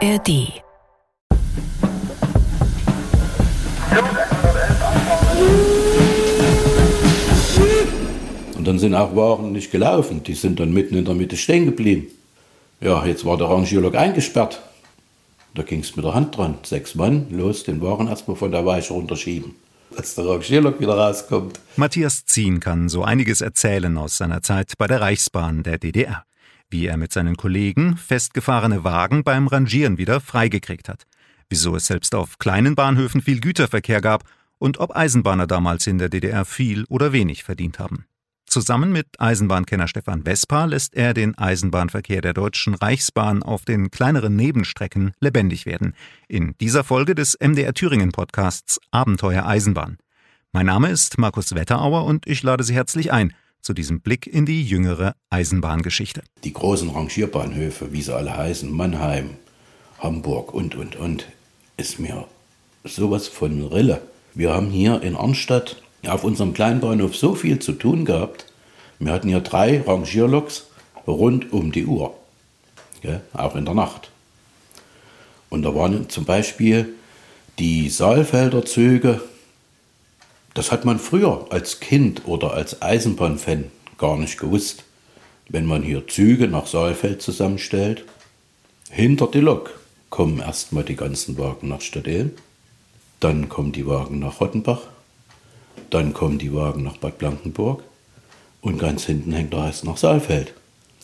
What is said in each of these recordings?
ARD. Und dann sind auch Wagen nicht gelaufen, die sind dann mitten in der Mitte stehen geblieben. Ja, jetzt war der Rangierlok eingesperrt. Da ging es mit der Hand dran. Sechs Mann, los, den Wagen erstmal von der Weiche runterschieben. Dass der Rangierlok wieder rauskommt. Matthias Zien kann so einiges erzählen aus seiner Zeit bei der Reichsbahn der DDR. Wie er mit seinen Kollegen festgefahrene Wagen beim Rangieren wieder freigekriegt hat. Wieso es selbst auf kleinen Bahnhöfen viel Güterverkehr gab und ob Eisenbahner damals in der DDR viel oder wenig verdient haben. Zusammen mit Eisenbahnkenner Stefan Vespa lässt er den Eisenbahnverkehr der Deutschen Reichsbahn auf den kleineren Nebenstrecken lebendig werden. In dieser Folge des MDR Thüringen Podcasts Abenteuer Eisenbahn. Mein Name ist Markus Wetterauer und ich lade Sie herzlich ein zu diesem Blick in die jüngere Eisenbahngeschichte. Die großen Rangierbahnhöfe, wie sie alle heißen, Mannheim, Hamburg und, und, und, ist mir sowas von Rille. Wir haben hier in Arnstadt auf unserem kleinen Bahnhof so viel zu tun gehabt. Wir hatten hier drei Rangierloks rund um die Uhr, ja, auch in der Nacht. Und da waren zum Beispiel die Saalfelder Züge, das hat man früher als Kind oder als Eisenbahnfan gar nicht gewusst. Wenn man hier Züge nach Saalfeld zusammenstellt, hinter die Lok kommen erstmal die ganzen Wagen nach Stadtehlen, dann kommen die Wagen nach Rottenbach, dann kommen die Wagen nach Bad Blankenburg und ganz hinten hängt der Rest nach Saalfeld.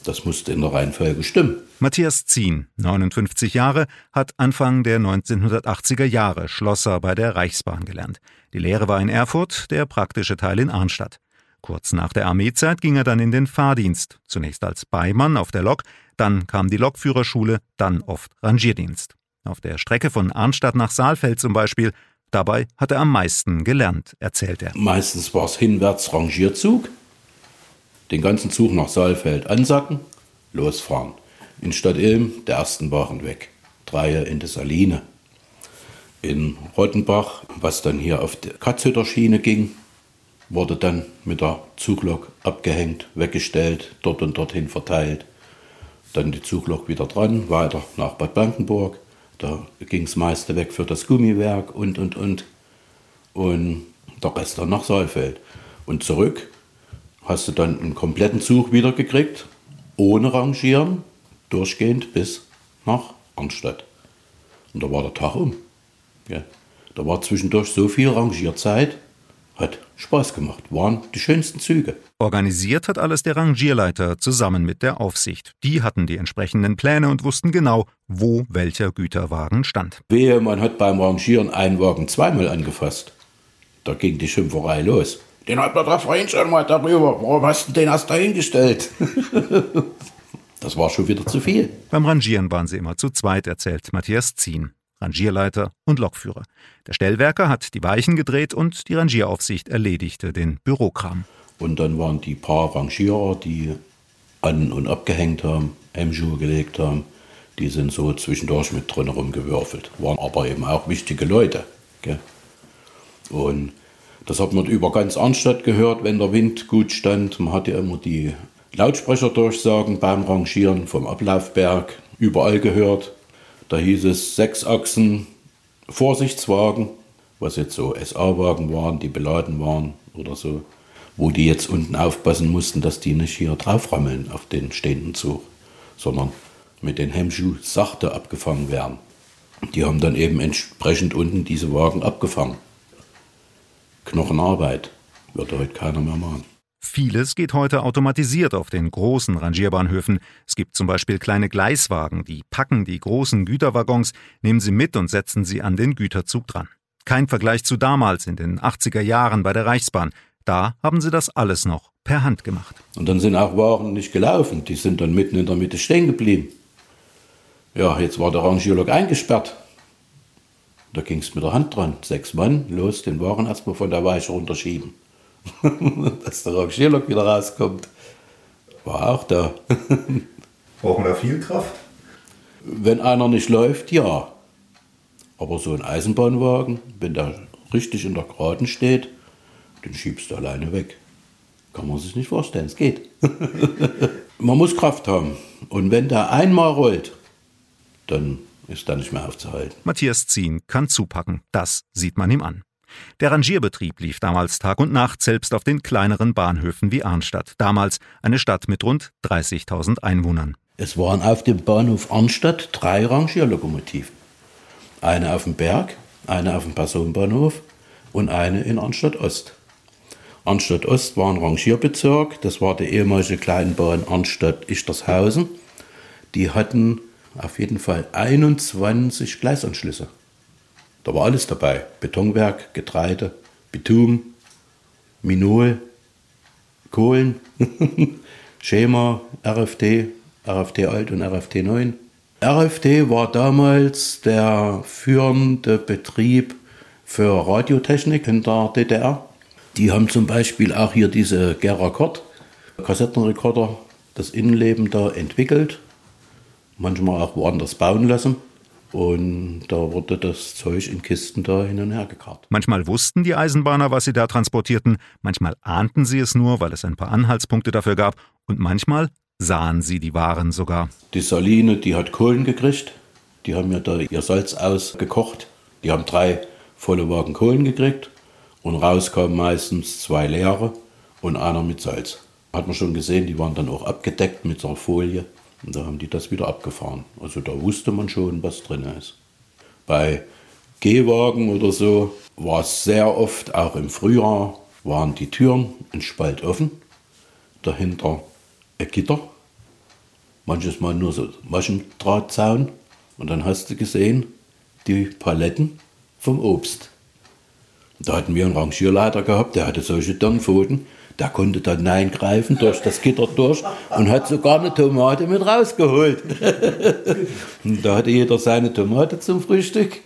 Das musste in der Reihenfolge stimmen. Matthias Zien, 59 Jahre, hat Anfang der 1980er Jahre Schlosser bei der Reichsbahn gelernt. Die Lehre war in Erfurt, der praktische Teil in Arnstadt. Kurz nach der Armeezeit ging er dann in den Fahrdienst, zunächst als Beimann auf der Lok, dann kam die Lokführerschule, dann oft Rangierdienst. Auf der Strecke von Arnstadt nach Saalfeld zum Beispiel Dabei hat er am meisten gelernt, erzählt er. Meistens war es hinwärts Rangierzug, den ganzen Zug nach Saalfeld ansacken, losfahren. In Stadt Ilm der ersten Wagen weg, Dreie in der Saline. In Rottenbach, was dann hier auf der Katzhütter Schiene ging, wurde dann mit der Zuglok abgehängt, weggestellt, dort und dorthin verteilt. Dann die Zuglok wieder dran, weiter nach Bad Blankenburg. Da ging das meiste weg für das Gummiwerk und, und, und. Und der Rest dann nach Saalfeld. Und zurück hast du dann einen kompletten Zug wieder gekriegt, ohne Rangieren, durchgehend bis nach Arnstadt. Und da war der Tag um. Ja. Da war zwischendurch so viel Rangierzeit, hat Spaß gemacht, waren die schönsten Züge. Organisiert hat alles der Rangierleiter zusammen mit der Aufsicht. Die hatten die entsprechenden Pläne und wussten genau, wo welcher Güterwagen stand. Wehe, man hat beim Rangieren einen Wagen zweimal angefasst. Da ging die Schimpferei los. Den hat man da vorhin schon mal darüber. Warum hast du den erst dahingestellt? das war schon wieder zu viel. Beim Rangieren waren sie immer zu zweit, erzählt Matthias Zien. Rangierleiter und Lokführer. Der Stellwerker hat die Weichen gedreht und die Rangieraufsicht erledigte den Bürokram. Und dann waren die paar Rangierer, die an- und abgehängt haben, M-Schuhe gelegt haben, die sind so zwischendurch mit drin rumgewürfelt. Waren aber eben auch wichtige Leute. Gell? Und das hat man über ganz Arnstadt gehört, wenn der Wind gut stand. Man hatte immer die Lautsprecherdurchsagen beim Rangieren vom Ablaufberg überall gehört. Da hieß es sechs Achsen Vorsichtswagen, was jetzt so SA-Wagen waren, die beladen waren oder so, wo die jetzt unten aufpassen mussten, dass die nicht hier drauframmeln auf den stehenden Zug, sondern mit den Hemmschuh sachte abgefangen werden. Die haben dann eben entsprechend unten diese Wagen abgefangen. Knochenarbeit wird heute keiner mehr machen. Vieles geht heute automatisiert auf den großen Rangierbahnhöfen. Es gibt zum Beispiel kleine Gleiswagen, die packen die großen Güterwaggons, nehmen sie mit und setzen sie an den Güterzug dran. Kein Vergleich zu damals in den 80er Jahren bei der Reichsbahn. Da haben sie das alles noch per Hand gemacht. Und dann sind auch Wagen nicht gelaufen, die sind dann mitten in der Mitte stehen geblieben. Ja, jetzt war der Rangierlok eingesperrt. Da ging es mit der Hand dran. Sechs Mann, los, den Wagen erstmal von der Weiche runterschieben. Dass der Rangierlok wieder rauskommt, war auch da. Brauchen wir viel Kraft? Wenn einer nicht läuft, ja. Aber so ein Eisenbahnwagen, wenn der richtig in der Geraden steht, den schiebst du alleine weg. Kann man sich nicht vorstellen, es geht. man muss Kraft haben. Und wenn der einmal rollt, dann ist da nicht mehr aufzuhalten. Matthias Zien kann zupacken, das sieht man ihm an. Der Rangierbetrieb lief damals Tag und Nacht selbst auf den kleineren Bahnhöfen wie Arnstadt, damals eine Stadt mit rund 30.000 Einwohnern. Es waren auf dem Bahnhof Arnstadt drei Rangierlokomotiven. Eine auf dem Berg, eine auf dem Personenbahnhof und eine in Arnstadt Ost. Arnstadt Ost war ein Rangierbezirk, das war die ehemalige Kleinbahn Arnstadt-Ichtershausen. Die hatten auf jeden Fall 21 Gleisanschlüsse. Da war alles dabei. Betonwerk, Getreide, Bitum, Minol, Kohlen, Schema, RFD, RFD alt und RFD 9. RFD war damals der führende Betrieb für Radiotechnik in der DDR. Die haben zum Beispiel auch hier diese Gerakord, Kassettenrekorder, das Innenleben da entwickelt, manchmal auch woanders bauen lassen. Und da wurde das Zeug in Kisten da hin und her gekarrt. Manchmal wussten die Eisenbahner, was sie da transportierten, manchmal ahnten sie es nur, weil es ein paar Anhaltspunkte dafür gab, und manchmal sahen sie die Waren sogar. Die Saline, die hat Kohlen gekriegt, die haben ja da ihr Salz ausgekocht, die haben drei volle Wagen Kohlen gekriegt und raus kamen meistens zwei leere und einer mit Salz. Hat man schon gesehen, die waren dann auch abgedeckt mit so einer Folie und da haben die das wieder abgefahren. Also da wusste man schon, was drin ist. Bei Gehwagen oder so war es sehr oft, auch im Frühjahr, waren die Türen ein Spalt offen, dahinter ein Gitter, manches Mal nur so Maschendrahtzaun und dann hast du gesehen, die Paletten vom Obst. Da hatten wir einen Rangierleiter gehabt, der hatte solche Dongpfoten. Der konnte dann eingreifen durch das Gitter durch und hat sogar eine Tomate mit rausgeholt. und da hatte jeder seine Tomate zum Frühstück.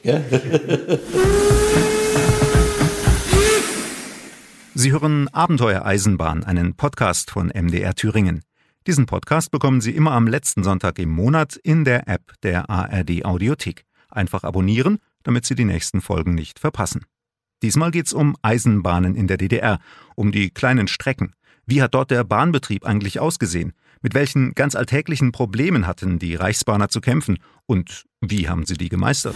Sie hören Abenteuer Eisenbahn, einen Podcast von MDR Thüringen. Diesen Podcast bekommen Sie immer am letzten Sonntag im Monat in der App der ARD Audiothek. Einfach abonnieren, damit Sie die nächsten Folgen nicht verpassen. Diesmal geht es um Eisenbahnen in der DDR, um die kleinen Strecken. Wie hat dort der Bahnbetrieb eigentlich ausgesehen? Mit welchen ganz alltäglichen Problemen hatten die Reichsbahner zu kämpfen? Und wie haben sie die gemeistert?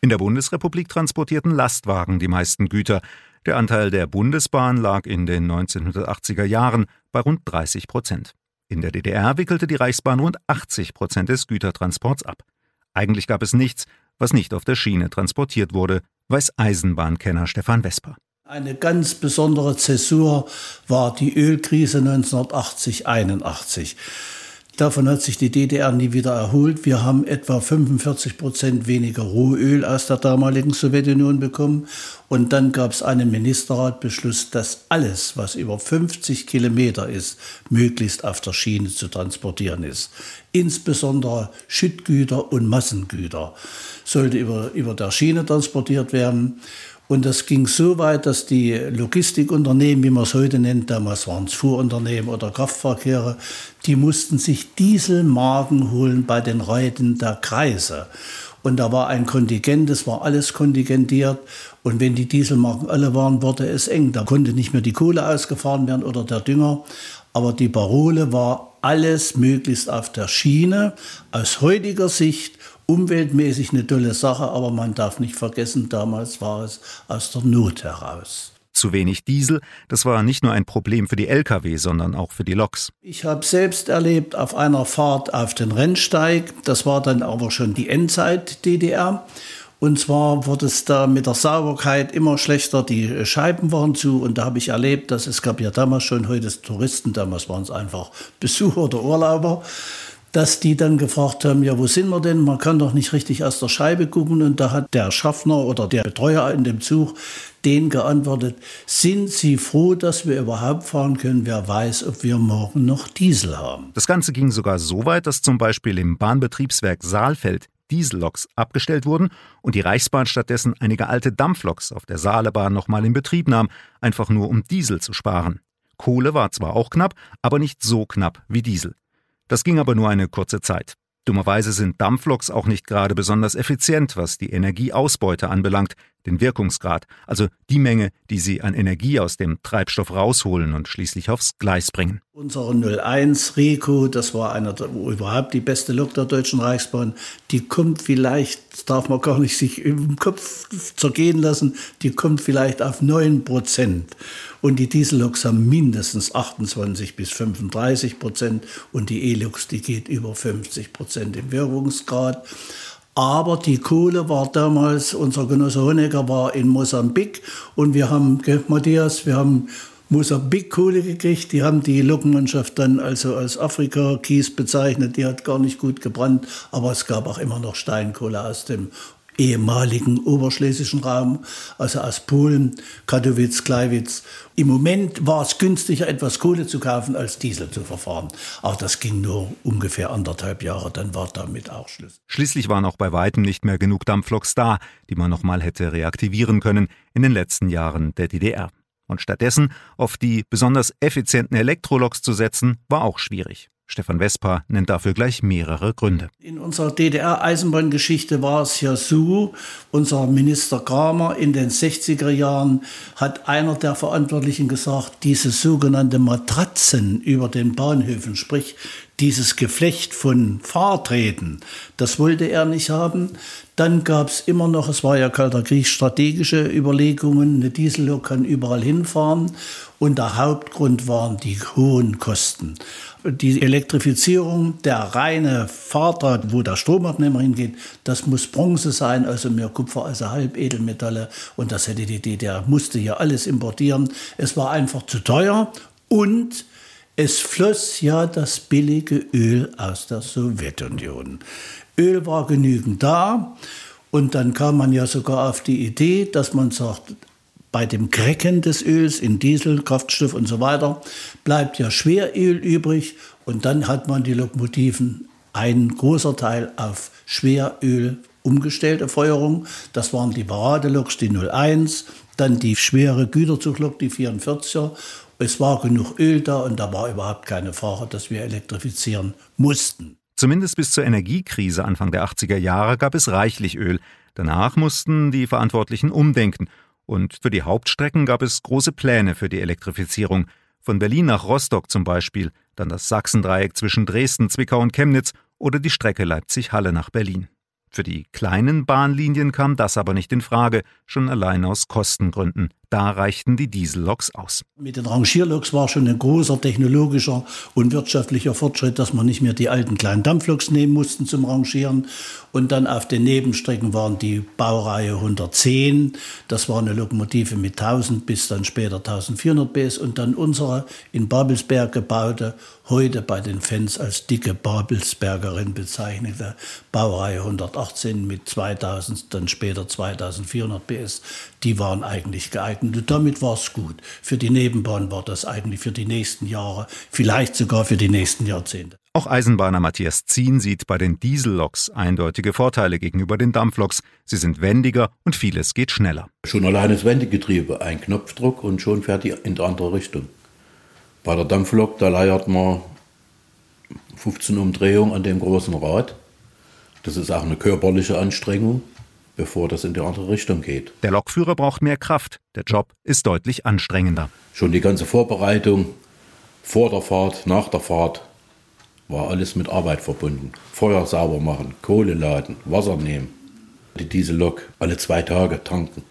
In der Bundesrepublik transportierten Lastwagen die meisten Güter. Der Anteil der Bundesbahn lag in den 1980er Jahren bei rund 30 Prozent. In der DDR wickelte die Reichsbahn rund 80 Prozent des Gütertransports ab. Eigentlich gab es nichts, was nicht auf der Schiene transportiert wurde, weiß Eisenbahnkenner Stefan Vesper. Eine ganz besondere Zäsur war die Ölkrise 1980-81. Davon hat sich die DDR nie wieder erholt. Wir haben etwa 45 Prozent weniger Rohöl aus der damaligen Sowjetunion bekommen. Und dann gab es einen Ministerratbeschluss, dass alles, was über 50 Kilometer ist, möglichst auf der Schiene zu transportieren ist. Insbesondere Schüttgüter und Massengüter sollte über, über der Schiene transportiert werden. Und das ging so weit, dass die Logistikunternehmen, wie man es heute nennt, damals waren es Fuhrunternehmen oder Kraftverkehre, die mussten sich Dieselmarken holen bei den Reiten der Kreise. Und da war ein Kontingent, das war alles kontingentiert. Und wenn die Dieselmarken alle waren, wurde es eng. Da konnte nicht mehr die Kohle ausgefahren werden oder der Dünger. Aber die Parole war alles möglichst auf der Schiene. Aus heutiger Sicht umweltmäßig eine tolle Sache, aber man darf nicht vergessen, damals war es aus der Not heraus. Zu wenig Diesel, das war nicht nur ein Problem für die Lkw, sondern auch für die Loks. Ich habe selbst erlebt auf einer Fahrt auf den Rennsteig, das war dann aber schon die Endzeit DDR. Und zwar wurde es da mit der Sauberkeit immer schlechter, die Scheiben waren zu und da habe ich erlebt, dass es gab ja damals schon heute Touristen, damals waren es einfach Besucher oder Urlauber, dass die dann gefragt haben, ja, wo sind wir denn? Man kann doch nicht richtig aus der Scheibe gucken. Und da hat der Schaffner oder der Betreuer in dem Zug den geantwortet, sind Sie froh, dass wir überhaupt fahren können? Wer weiß, ob wir morgen noch Diesel haben. Das Ganze ging sogar so weit, dass zum Beispiel im Bahnbetriebswerk Saalfeld Dieselloks abgestellt wurden und die Reichsbahn stattdessen einige alte Dampfloks auf der Saalebahn nochmal in Betrieb nahm, einfach nur um Diesel zu sparen. Kohle war zwar auch knapp, aber nicht so knapp wie Diesel. Das ging aber nur eine kurze Zeit. Dummerweise sind Dampfloks auch nicht gerade besonders effizient, was die Energieausbeute anbelangt. Den Wirkungsgrad, also die Menge, die sie an Energie aus dem Treibstoff rausholen und schließlich aufs Gleis bringen. Unsere 01 Rico, das war einer überhaupt die beste Lok der Deutschen Reichsbahn, die kommt vielleicht, darf man gar nicht sich im Kopf zergehen lassen, die kommt vielleicht auf 9 Prozent. Und die Dieselloks haben mindestens 28 bis 35 Prozent und die E-Loks, die geht über 50 Prozent im Wirkungsgrad. Aber die Kohle war damals, unser Genosse Honecker war in Mosambik und wir haben, Matthias, wir haben Mosambik-Kohle gekriegt. Die haben die Lokmannschaft dann also als Afrika-Kies bezeichnet. Die hat gar nicht gut gebrannt, aber es gab auch immer noch Steinkohle aus dem ehemaligen oberschlesischen Raum, also aus Polen, Katowice, Kleiwitz. Im Moment war es günstiger, etwas Kohle zu kaufen, als Diesel zu verfahren. Aber das ging nur ungefähr anderthalb Jahre, dann war damit auch Schluss. Schließlich waren auch bei weitem nicht mehr genug Dampfloks da, die man nochmal hätte reaktivieren können in den letzten Jahren der DDR. Und stattdessen auf die besonders effizienten Elektroloks zu setzen, war auch schwierig. Stefan Vespa nennt dafür gleich mehrere Gründe. In unserer DDR-Eisenbahngeschichte war es ja so, unser Minister Kramer in den 60er Jahren hat einer der Verantwortlichen gesagt, diese sogenannte Matratzen über den Bahnhöfen, sprich dieses Geflecht von Fahrträten, das wollte er nicht haben. Dann gab es immer noch, es war ja Kalter Krieg, strategische Überlegungen, eine Diesellok kann überall hinfahren. Und der Hauptgrund waren die hohen Kosten. Die Elektrifizierung, der reine Fahrrad, wo der Stromabnehmer hingeht, das muss Bronze sein, also mehr Kupfer, also Halbedelmetalle. Und das hätte die DDR, musste ja alles importieren. Es war einfach zu teuer und es floss ja das billige Öl aus der Sowjetunion. Öl war genügend da und dann kam man ja sogar auf die Idee, dass man sagt, bei dem Krecken des Öls in Diesel, Kraftstoff und so weiter bleibt ja Schweröl übrig und dann hat man die Lokomotiven ein großer Teil auf Schweröl umgestellte Feuerung. Das waren die Paradeloks, die 01, dann die schwere Güterzuglok, die 44er es war genug Öl da und da war überhaupt keine Frage, dass wir elektrifizieren mussten. Zumindest bis zur Energiekrise Anfang der 80er Jahre gab es reichlich Öl. Danach mussten die Verantwortlichen umdenken. Und für die Hauptstrecken gab es große Pläne für die Elektrifizierung. Von Berlin nach Rostock zum Beispiel, dann das Sachsendreieck zwischen Dresden, Zwickau und Chemnitz oder die Strecke Leipzig-Halle nach Berlin. Für die kleinen Bahnlinien kam das aber nicht in Frage, schon allein aus Kostengründen. Da reichten die Dieselloks aus. Mit den Rangierloks war schon ein großer technologischer und wirtschaftlicher Fortschritt, dass man nicht mehr die alten kleinen Dampfloks nehmen mussten zum Rangieren. Und dann auf den Nebenstrecken waren die Baureihe 110. Das war eine Lokomotive mit 1000 bis dann später 1400 PS. Und dann unsere in Babelsberg gebaute, heute bei den Fans als dicke Babelsbergerin bezeichnete Baureihe 118 mit 2000, dann später 2400 PS. Die waren eigentlich geeignet und damit war es gut. Für die Nebenbahn war das eigentlich für die nächsten Jahre, vielleicht sogar für die nächsten Jahrzehnte. Auch Eisenbahner Matthias Zien sieht bei den Dieselloks eindeutige Vorteile gegenüber den Dampfloks. Sie sind wendiger und vieles geht schneller. Schon allein das Wendegetriebe, ein Knopfdruck und schon fährt die in die andere Richtung. Bei der Dampflok, da leiert man 15 Umdrehungen an dem großen Rad. Das ist auch eine körperliche Anstrengung bevor das in die andere Richtung geht. Der Lokführer braucht mehr Kraft. Der Job ist deutlich anstrengender. Schon die ganze Vorbereitung vor der Fahrt, nach der Fahrt war alles mit Arbeit verbunden. Feuer sauber machen, Kohle laden, Wasser nehmen. Die Diesellok alle zwei Tage tanken.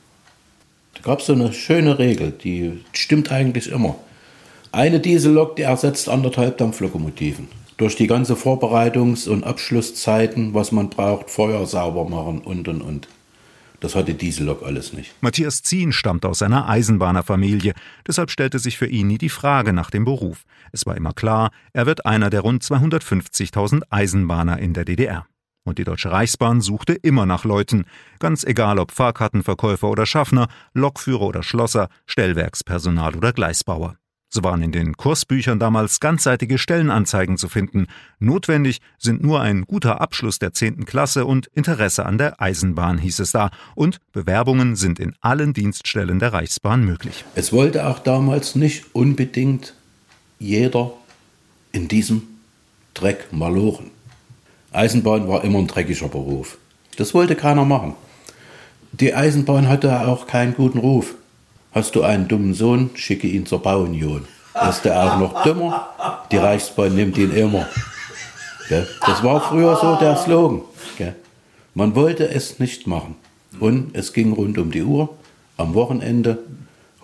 Da gab es so eine schöne Regel, die stimmt eigentlich immer. Eine Diesellok, die ersetzt anderthalb Dampflokomotiven durch die ganze Vorbereitungs- und Abschlusszeiten, was man braucht, Feuer sauber machen und und und. Das hatte Diesellok alles nicht. Matthias Zien stammt aus einer Eisenbahnerfamilie. Deshalb stellte sich für ihn nie die Frage nach dem Beruf. Es war immer klar, er wird einer der rund 250.000 Eisenbahner in der DDR. Und die Deutsche Reichsbahn suchte immer nach Leuten, ganz egal ob Fahrkartenverkäufer oder Schaffner, Lokführer oder Schlosser, Stellwerkspersonal oder Gleisbauer. So waren in den Kursbüchern damals ganzseitige Stellenanzeigen zu finden. Notwendig sind nur ein guter Abschluss der 10. Klasse und Interesse an der Eisenbahn, hieß es da. Und Bewerbungen sind in allen Dienststellen der Reichsbahn möglich. Es wollte auch damals nicht unbedingt jeder in diesem Dreck malochen. Eisenbahn war immer ein dreckiger Beruf. Das wollte keiner machen. Die Eisenbahn hatte auch keinen guten Ruf. Hast du einen dummen Sohn, schicke ihn zur Bauunion. Ist der auch noch dümmer? Die Reichsbahn nimmt ihn immer. Das war früher so der Slogan. Man wollte es nicht machen. Und es ging rund um die Uhr, am Wochenende.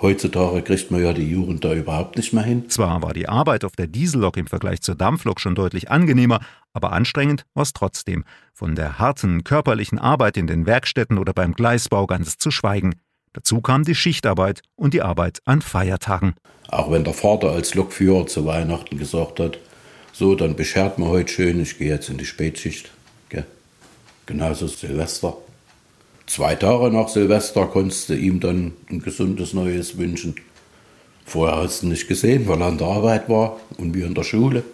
Heutzutage kriegt man ja die Jugend da überhaupt nicht mehr hin. Zwar war die Arbeit auf der Diesellok im Vergleich zur Dampflok schon deutlich angenehmer, aber anstrengend war es trotzdem. Von der harten körperlichen Arbeit in den Werkstätten oder beim Gleisbau ganz zu schweigen. Dazu kam die Schichtarbeit und die Arbeit an Feiertagen. Auch wenn der Vater als Lokführer zu Weihnachten gesagt hat, so, dann beschert man heute schön, ich gehe jetzt in die Spätschicht. Gell? Genauso Silvester. Zwei Tage nach Silvester konntest du ihm dann ein gesundes Neues wünschen. Vorher hast du nicht gesehen, weil er an der Arbeit war und wir in der Schule.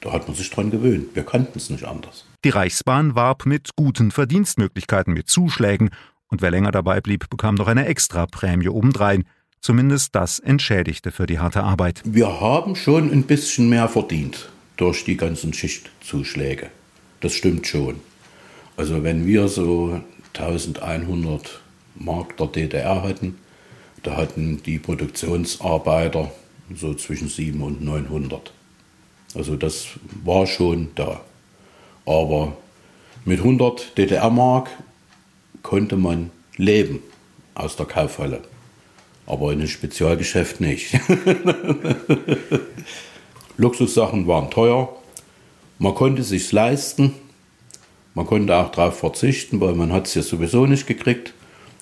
Da hat man sich dran gewöhnt. Wir kannten es nicht anders. Die Reichsbahn warb mit guten Verdienstmöglichkeiten, mit Zuschlägen und wer länger dabei blieb, bekam noch eine Extraprämie obendrein. Zumindest das entschädigte für die harte Arbeit. Wir haben schon ein bisschen mehr verdient durch die ganzen Schichtzuschläge. Das stimmt schon. Also wenn wir so 1100 Mark der DDR hatten, da hatten die Produktionsarbeiter so zwischen 700 und 900. Also das war schon da. Aber mit 100 DDR-Mark konnte man leben aus der Kaufhalle. Aber in einem Spezialgeschäft nicht. Luxussachen waren teuer. Man konnte es sich leisten. Man konnte auch darauf verzichten, weil man hat es ja sowieso nicht gekriegt.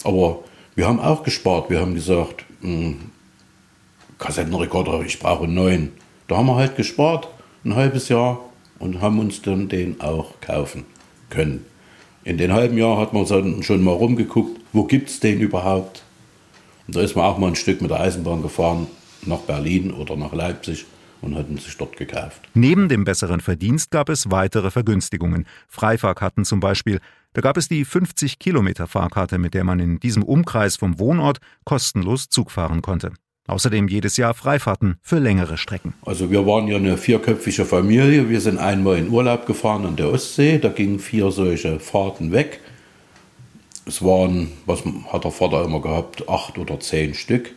Aber wir haben auch gespart. Wir haben gesagt, hm, Kassettenrekorder, ich brauche einen neuen. Da haben wir halt gespart, ein halbes Jahr, und haben uns dann den auch kaufen können. In den halben Jahr hat man schon mal rumgeguckt, wo gibt es den überhaupt. Und da ist man auch mal ein Stück mit der Eisenbahn gefahren, nach Berlin oder nach Leipzig und hatten sich dort gekauft. Neben dem besseren Verdienst gab es weitere Vergünstigungen. Freifahrkarten zum Beispiel. Da gab es die 50 Kilometer Fahrkarte, mit der man in diesem Umkreis vom Wohnort kostenlos Zug fahren konnte. Außerdem jedes Jahr Freifahrten für längere Strecken. Also wir waren ja eine vierköpfige Familie. Wir sind einmal in Urlaub gefahren an der Ostsee. Da gingen vier solche Fahrten weg. Es waren, was hat der Vater immer gehabt, acht oder zehn Stück.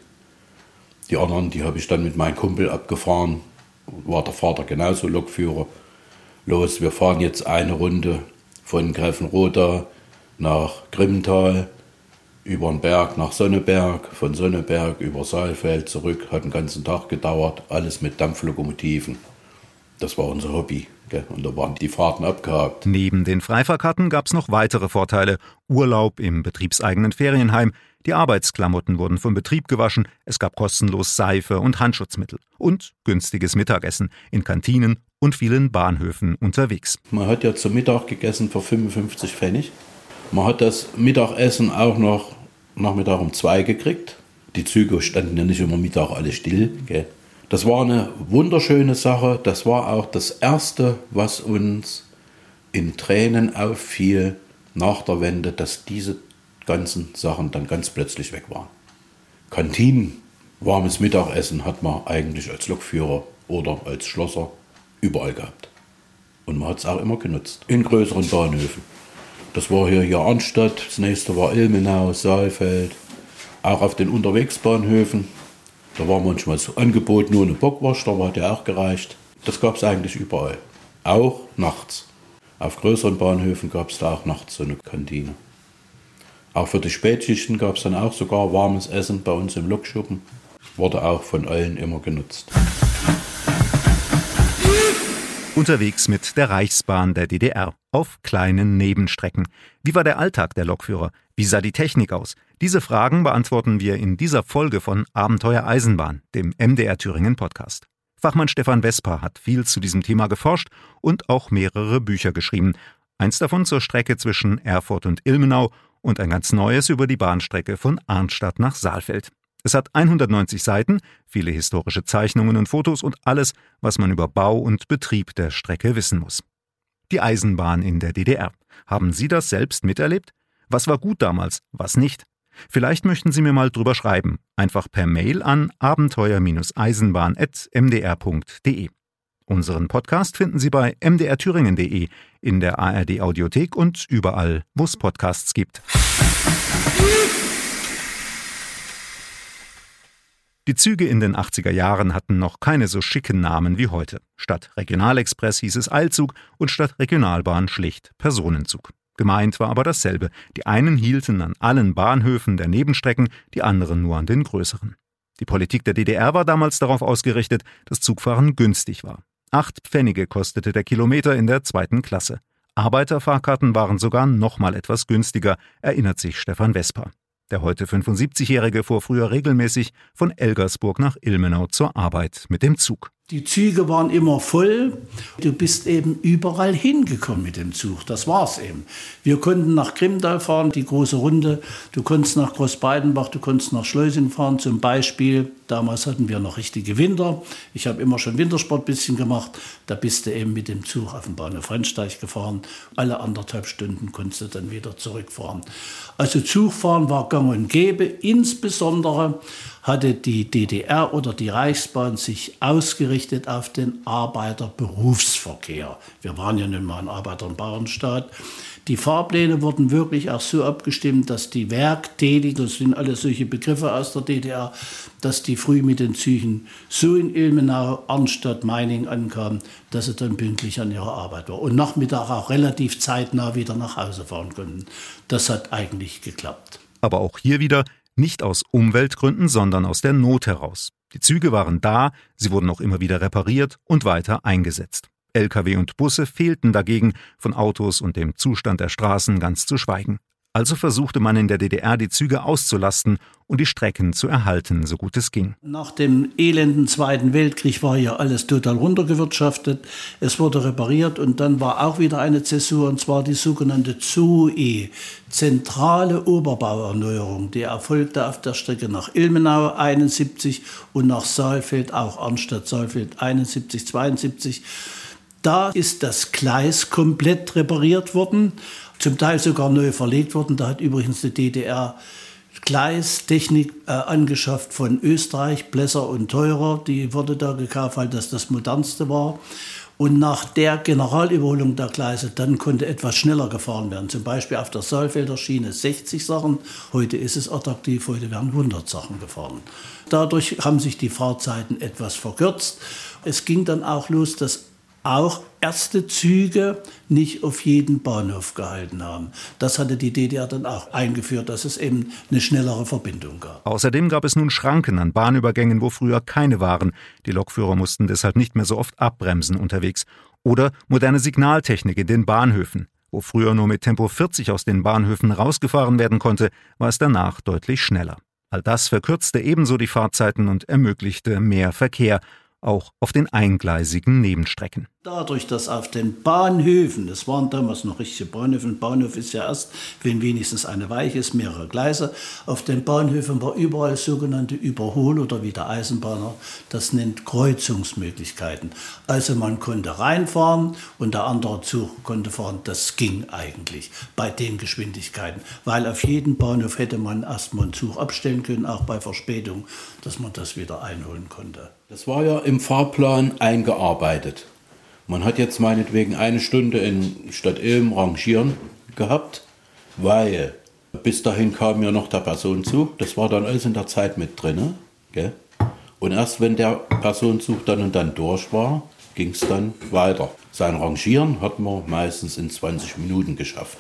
Die anderen, die habe ich dann mit meinem Kumpel abgefahren. War der Vater genauso Lokführer. Los, wir fahren jetzt eine Runde von Greifenroda nach Grimmental über den Berg nach Sonneberg, von Sonneberg über Saalfeld zurück, hat den ganzen Tag gedauert, alles mit Dampflokomotiven. Das war unser Hobby. Gell? Und da waren die Fahrten abgehakt. Neben den Freifahrkarten gab es noch weitere Vorteile. Urlaub im betriebseigenen Ferienheim, die Arbeitsklamotten wurden vom Betrieb gewaschen, es gab kostenlos Seife und Handschutzmittel und günstiges Mittagessen in Kantinen und vielen Bahnhöfen unterwegs. Man hat ja zum Mittag gegessen für 55 Pfennig. Man hat das Mittagessen auch noch Nachmittag um zwei gekriegt. Die Züge standen ja nicht immer Mittag alle still. Gell? Das war eine wunderschöne Sache. Das war auch das Erste, was uns in Tränen auffiel nach der Wende, dass diese ganzen Sachen dann ganz plötzlich weg waren. Kantinen, warmes Mittagessen hat man eigentlich als Lokführer oder als Schlosser überall gehabt. Und man hat es auch immer genutzt. In größeren Bahnhöfen. Das war hier, hier Arnstadt, das nächste war Ilmenau, Saalfeld, auch auf den Unterwegsbahnhöfen. Da war manchmal so Angebot nur eine Bockwurst, da hat ja auch gereicht. Das gab es eigentlich überall, auch nachts. Auf größeren Bahnhöfen gab es da auch nachts so eine Kantine. Auch für die Spätschichten gab es dann auch sogar warmes Essen bei uns im Lokschuppen. Wurde auch von allen immer genutzt. Unterwegs mit der Reichsbahn der DDR auf kleinen Nebenstrecken. Wie war der Alltag der Lokführer? Wie sah die Technik aus? Diese Fragen beantworten wir in dieser Folge von Abenteuer Eisenbahn, dem MDR Thüringen Podcast. Fachmann Stefan Vespa hat viel zu diesem Thema geforscht und auch mehrere Bücher geschrieben. Eins davon zur Strecke zwischen Erfurt und Ilmenau und ein ganz neues über die Bahnstrecke von Arnstadt nach Saalfeld. Es hat 190 Seiten, viele historische Zeichnungen und Fotos und alles, was man über Bau und Betrieb der Strecke wissen muss. Die Eisenbahn in der DDR. Haben Sie das selbst miterlebt? Was war gut damals, was nicht? Vielleicht möchten Sie mir mal drüber schreiben, einfach per Mail an abenteuer-eisenbahn.mdr.de. Unseren Podcast finden Sie bei mdrthüringen.de, in der ARD Audiothek und überall, wo es Podcasts gibt. Die Züge in den 80er Jahren hatten noch keine so schicken Namen wie heute. Statt Regionalexpress hieß es Eilzug und statt Regionalbahn schlicht Personenzug. Gemeint war aber dasselbe. Die einen hielten an allen Bahnhöfen der Nebenstrecken, die anderen nur an den größeren. Die Politik der DDR war damals darauf ausgerichtet, dass Zugfahren günstig war. Acht Pfennige kostete der Kilometer in der zweiten Klasse. Arbeiterfahrkarten waren sogar noch mal etwas günstiger, erinnert sich Stefan Vesper. Der heute 75-Jährige fuhr früher regelmäßig von Elgersburg nach Ilmenau zur Arbeit mit dem Zug. Die Züge waren immer voll. Du bist eben überall hingekommen mit dem Zug. Das war's eben. Wir konnten nach Grimdal fahren, die große Runde. Du konntest nach Großbeidenbach, du konntest nach Schleusing fahren zum Beispiel. Damals hatten wir noch richtige Winter. Ich habe immer schon Wintersport ein bisschen gemacht. Da bist du eben mit dem Zug auf den Bahnhof Rennsteig gefahren. Alle anderthalb Stunden konntest du dann wieder zurückfahren. Also Zugfahren war gang und gäbe. Insbesondere hatte die DDR oder die Reichsbahn sich ausgerichtet auf den Arbeiterberufsverkehr. Wir waren ja nun mal ein Arbeiter- und Bauernstaat. Die Fahrpläne wurden wirklich auch so abgestimmt, dass die Werktätigen, das sind alles solche Begriffe aus der DDR, dass die früh mit den Zügen so in Ilmenau, Arnstadt, Meining ankamen, dass sie dann pünktlich an ihrer Arbeit waren. Und Nachmittag auch relativ zeitnah wieder nach Hause fahren konnten. Das hat eigentlich geklappt. Aber auch hier wieder nicht aus Umweltgründen, sondern aus der Not heraus. Die Züge waren da, sie wurden auch immer wieder repariert und weiter eingesetzt. Lkw und Busse fehlten dagegen, von Autos und dem Zustand der Straßen ganz zu schweigen. Also versuchte man in der DDR die Züge auszulasten und die Strecken zu erhalten, so gut es ging. Nach dem elenden Zweiten Weltkrieg war ja alles total runtergewirtschaftet. Es wurde repariert und dann war auch wieder eine Zäsur und zwar die sogenannte ZUE, zentrale Oberbauerneuerung. Die erfolgte auf der Strecke nach Ilmenau 71 und nach Saalfeld, auch Arnstadt-Saalfeld 71, 72. Da ist das Gleis komplett repariert worden zum Teil sogar neu verlegt worden. Da hat übrigens die DDR Gleistechnik äh, angeschafft von Österreich, Blesser und Teurer. Die wurde da gekauft, weil das das modernste war. Und nach der Generalüberholung der Gleise, dann konnte etwas schneller gefahren werden. Zum Beispiel auf der Saalfelder Schiene 60 Sachen. Heute ist es attraktiv, heute werden 100 Sachen gefahren. Dadurch haben sich die Fahrzeiten etwas verkürzt. Es ging dann auch los, dass auch erste Züge nicht auf jeden Bahnhof gehalten haben. Das hatte die DDR dann auch eingeführt, dass es eben eine schnellere Verbindung gab. Außerdem gab es nun Schranken an Bahnübergängen, wo früher keine waren. Die Lokführer mussten deshalb nicht mehr so oft abbremsen unterwegs. Oder moderne Signaltechnik in den Bahnhöfen. Wo früher nur mit Tempo 40 aus den Bahnhöfen rausgefahren werden konnte, war es danach deutlich schneller. All das verkürzte ebenso die Fahrzeiten und ermöglichte mehr Verkehr auch auf den eingleisigen Nebenstrecken. Dadurch, dass auf den Bahnhöfen, das waren damals noch richtige Bahnhöfe, ein Bahnhof ist ja erst, wenn wenigstens eine Weiche ist, mehrere Gleise, auf den Bahnhöfen war überall sogenannte Überhol- oder wie der Eisenbahner das nennt, Kreuzungsmöglichkeiten. Also man konnte reinfahren und der andere Zug konnte fahren. Das ging eigentlich bei den Geschwindigkeiten, weil auf jeden Bahnhof hätte man erstmal einen Zug abstellen können, auch bei Verspätung, dass man das wieder einholen konnte. Das war ja im Fahrplan eingearbeitet. Man hat jetzt meinetwegen eine Stunde in Stadt Ilm rangieren gehabt, weil bis dahin kam ja noch der Personenzug. Das war dann alles in der Zeit mit drin. Gell? Und erst wenn der Personenzug dann und dann durch war, ging es dann weiter. Sein Rangieren hat man meistens in 20 Minuten geschafft.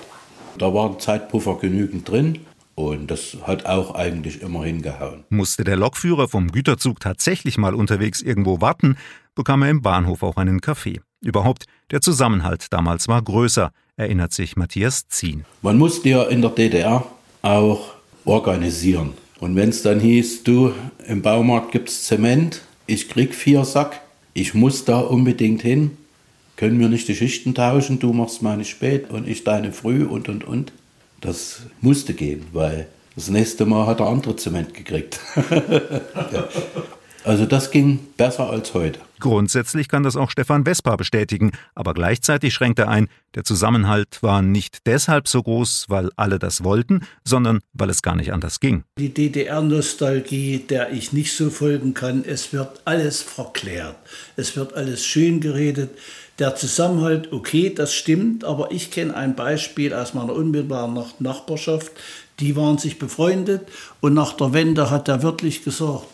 Da war ein Zeitpuffer genügend drin. Und das hat auch eigentlich immer hingehauen. Musste der Lokführer vom Güterzug tatsächlich mal unterwegs irgendwo warten, bekam er im Bahnhof auch einen Kaffee. Überhaupt, der Zusammenhalt damals war größer, erinnert sich Matthias Zien. Man musste ja in der DDR auch organisieren. Und wenn es dann hieß, du, im Baumarkt gibt es Zement, ich krieg vier Sack, ich muss da unbedingt hin, können wir nicht die Schichten tauschen, du machst meine spät und ich deine früh und und und. Das musste gehen, weil das nächste Mal hat er andere Zement gekriegt. ja. Also das ging besser als heute. Grundsätzlich kann das auch Stefan Vespa bestätigen, aber gleichzeitig schränkt er ein, der Zusammenhalt war nicht deshalb so groß, weil alle das wollten, sondern weil es gar nicht anders ging. Die DDR-Nostalgie, der ich nicht so folgen kann, es wird alles verklärt, es wird alles schön geredet. Der Zusammenhalt, okay, das stimmt, aber ich kenne ein Beispiel aus meiner unmittelbaren Nachbarschaft, die waren sich befreundet und nach der Wende hat er wirklich gesagt,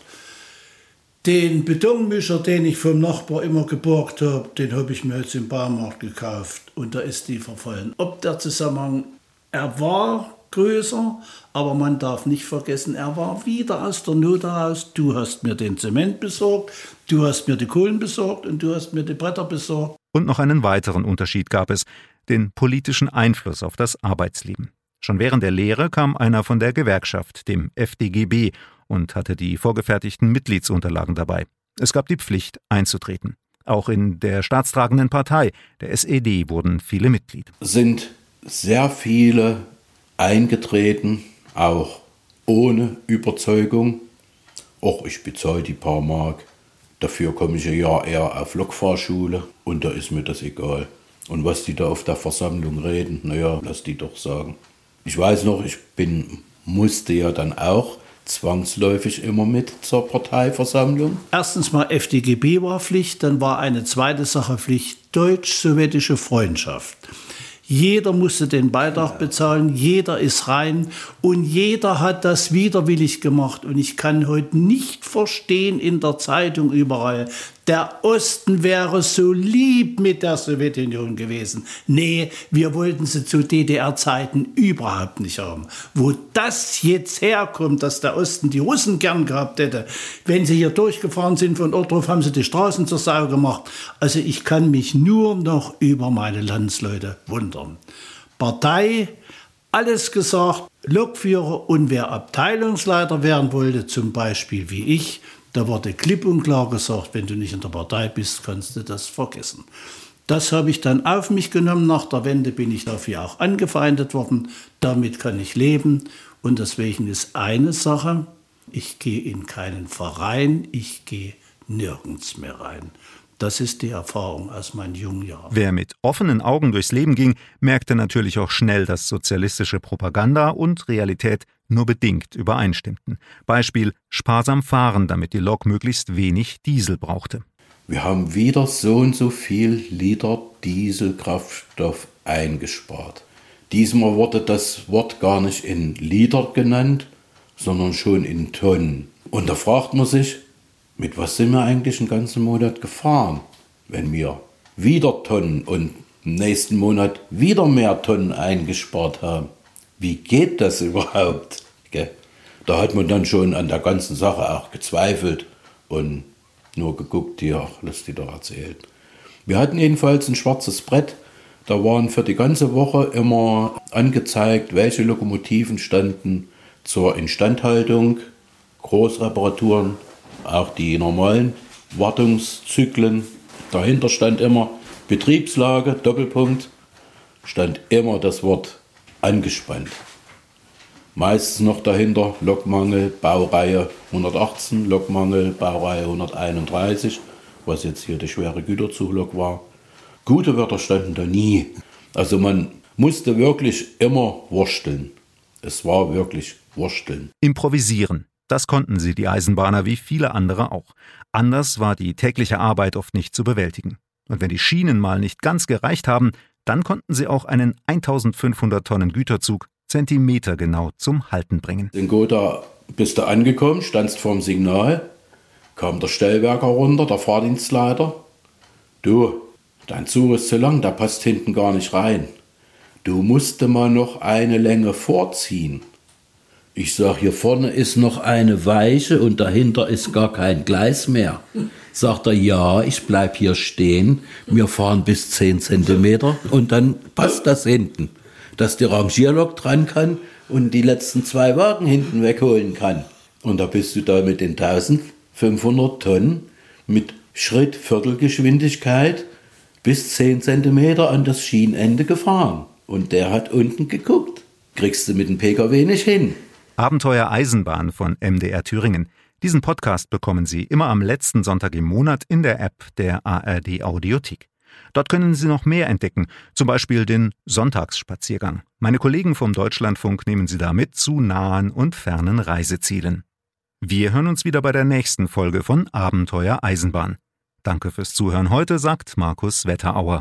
den Betonmischer, den ich vom Nachbar immer geborgt habe, den habe ich mir jetzt im Baumarkt gekauft und da ist die verfallen. Ob der Zusammenhang, er war größer, aber man darf nicht vergessen, er war wieder aus der Not heraus. Du hast mir den Zement besorgt, du hast mir die Kohlen besorgt und du hast mir die Bretter besorgt. Und noch einen weiteren Unterschied gab es, den politischen Einfluss auf das Arbeitsleben. Schon während der Lehre kam einer von der Gewerkschaft, dem FDGB, und hatte die vorgefertigten Mitgliedsunterlagen dabei. Es gab die Pflicht, einzutreten. Auch in der staatstragenden Partei, der SED, wurden viele Mitglied. Sind sehr viele eingetreten, auch ohne Überzeugung. Och, ich bezahle die paar Mark. Dafür komme ich ja eher auf Lokfahrschule und da ist mir das egal. Und was die da auf der Versammlung reden, naja, lass die doch sagen. Ich weiß noch, ich bin, musste ja dann auch zwangsläufig immer mit zur Parteiversammlung? Erstens mal FDGB war Pflicht, dann war eine zweite Sache Pflicht, deutsch-sowjetische Freundschaft. Jeder musste den Beitrag bezahlen, jeder ist rein und jeder hat das widerwillig gemacht. Und ich kann heute nicht verstehen in der Zeitung überall, der Osten wäre so lieb mit der Sowjetunion gewesen. Nee, wir wollten sie zu DDR-Zeiten überhaupt nicht haben. Wo das jetzt herkommt, dass der Osten die Russen gern gehabt hätte, wenn sie hier durchgefahren sind von Ortruf, haben sie die Straßen zur Sau gemacht. Also ich kann mich nur noch über meine Landsleute wundern. Partei, alles gesagt, Lokführer und wer Abteilungsleiter werden wollte, zum Beispiel wie ich, da wurde klipp und klar gesagt, wenn du nicht in der Partei bist, kannst du das vergessen. Das habe ich dann auf mich genommen. Nach der Wende bin ich dafür auch angefeindet worden. Damit kann ich leben. Und deswegen ist eine Sache, ich gehe in keinen Verein, ich gehe nirgends mehr rein. Das ist die Erfahrung aus meinen jungen Jahren. Wer mit offenen Augen durchs Leben ging, merkte natürlich auch schnell, dass sozialistische Propaganda und Realität nur bedingt übereinstimmten. Beispiel sparsam fahren, damit die Lok möglichst wenig Diesel brauchte. Wir haben wieder so und so viel Liter Dieselkraftstoff eingespart. Diesmal wurde das Wort gar nicht in Liter genannt, sondern schon in Tonnen. Und da fragt man sich, mit was sind wir eigentlich einen ganzen Monat gefahren, wenn wir wieder Tonnen und im nächsten Monat wieder mehr Tonnen eingespart haben? wie geht das überhaupt? Da hat man dann schon an der ganzen Sache auch gezweifelt und nur geguckt, ja, lass die doch erzählen. Wir hatten jedenfalls ein schwarzes Brett, da waren für die ganze Woche immer angezeigt, welche Lokomotiven standen zur Instandhaltung, Großreparaturen, auch die normalen Wartungszyklen. Dahinter stand immer Betriebslage, Doppelpunkt, stand immer das Wort angespannt. Meistens noch dahinter Lokmangel, Baureihe 118, Lokmangel, Baureihe 131, was jetzt hier die schwere Güterzuglok war. Gute Wörter standen da nie. Also man musste wirklich immer wursteln. Es war wirklich wursteln. Improvisieren. Das konnten sie, die Eisenbahner, wie viele andere auch. Anders war die tägliche Arbeit oft nicht zu bewältigen. Und wenn die Schienen mal nicht ganz gereicht haben, dann konnten sie auch einen 1500 Tonnen Güterzug zentimetergenau zum Halten bringen. In Gotha bist du angekommen, standst vorm Signal, kam der Stellwerker runter, der Fahrdienstleiter. Du, dein Zug ist zu lang, der passt hinten gar nicht rein. Du musste mal noch eine Länge vorziehen. Ich sag, hier vorne ist noch eine Weiche und dahinter ist gar kein Gleis mehr. Sagt er, ja, ich bleib hier stehen, wir fahren bis 10 Zentimeter und dann passt das hinten, dass die Rangierlok dran kann und die letzten zwei Wagen hinten wegholen kann. Und da bist du da mit den 1500 Tonnen mit Schritt, Viertelgeschwindigkeit bis 10 Zentimeter an das Schienenende gefahren. Und der hat unten geguckt. Kriegst du mit dem Pkw nicht hin. Abenteuer Eisenbahn von MDR Thüringen. Diesen Podcast bekommen Sie immer am letzten Sonntag im Monat in der App der ARD Audiothek. Dort können Sie noch mehr entdecken, zum Beispiel den Sonntagsspaziergang. Meine Kollegen vom Deutschlandfunk nehmen Sie damit zu nahen und fernen Reisezielen. Wir hören uns wieder bei der nächsten Folge von Abenteuer Eisenbahn. Danke fürs Zuhören heute, sagt Markus Wetterauer.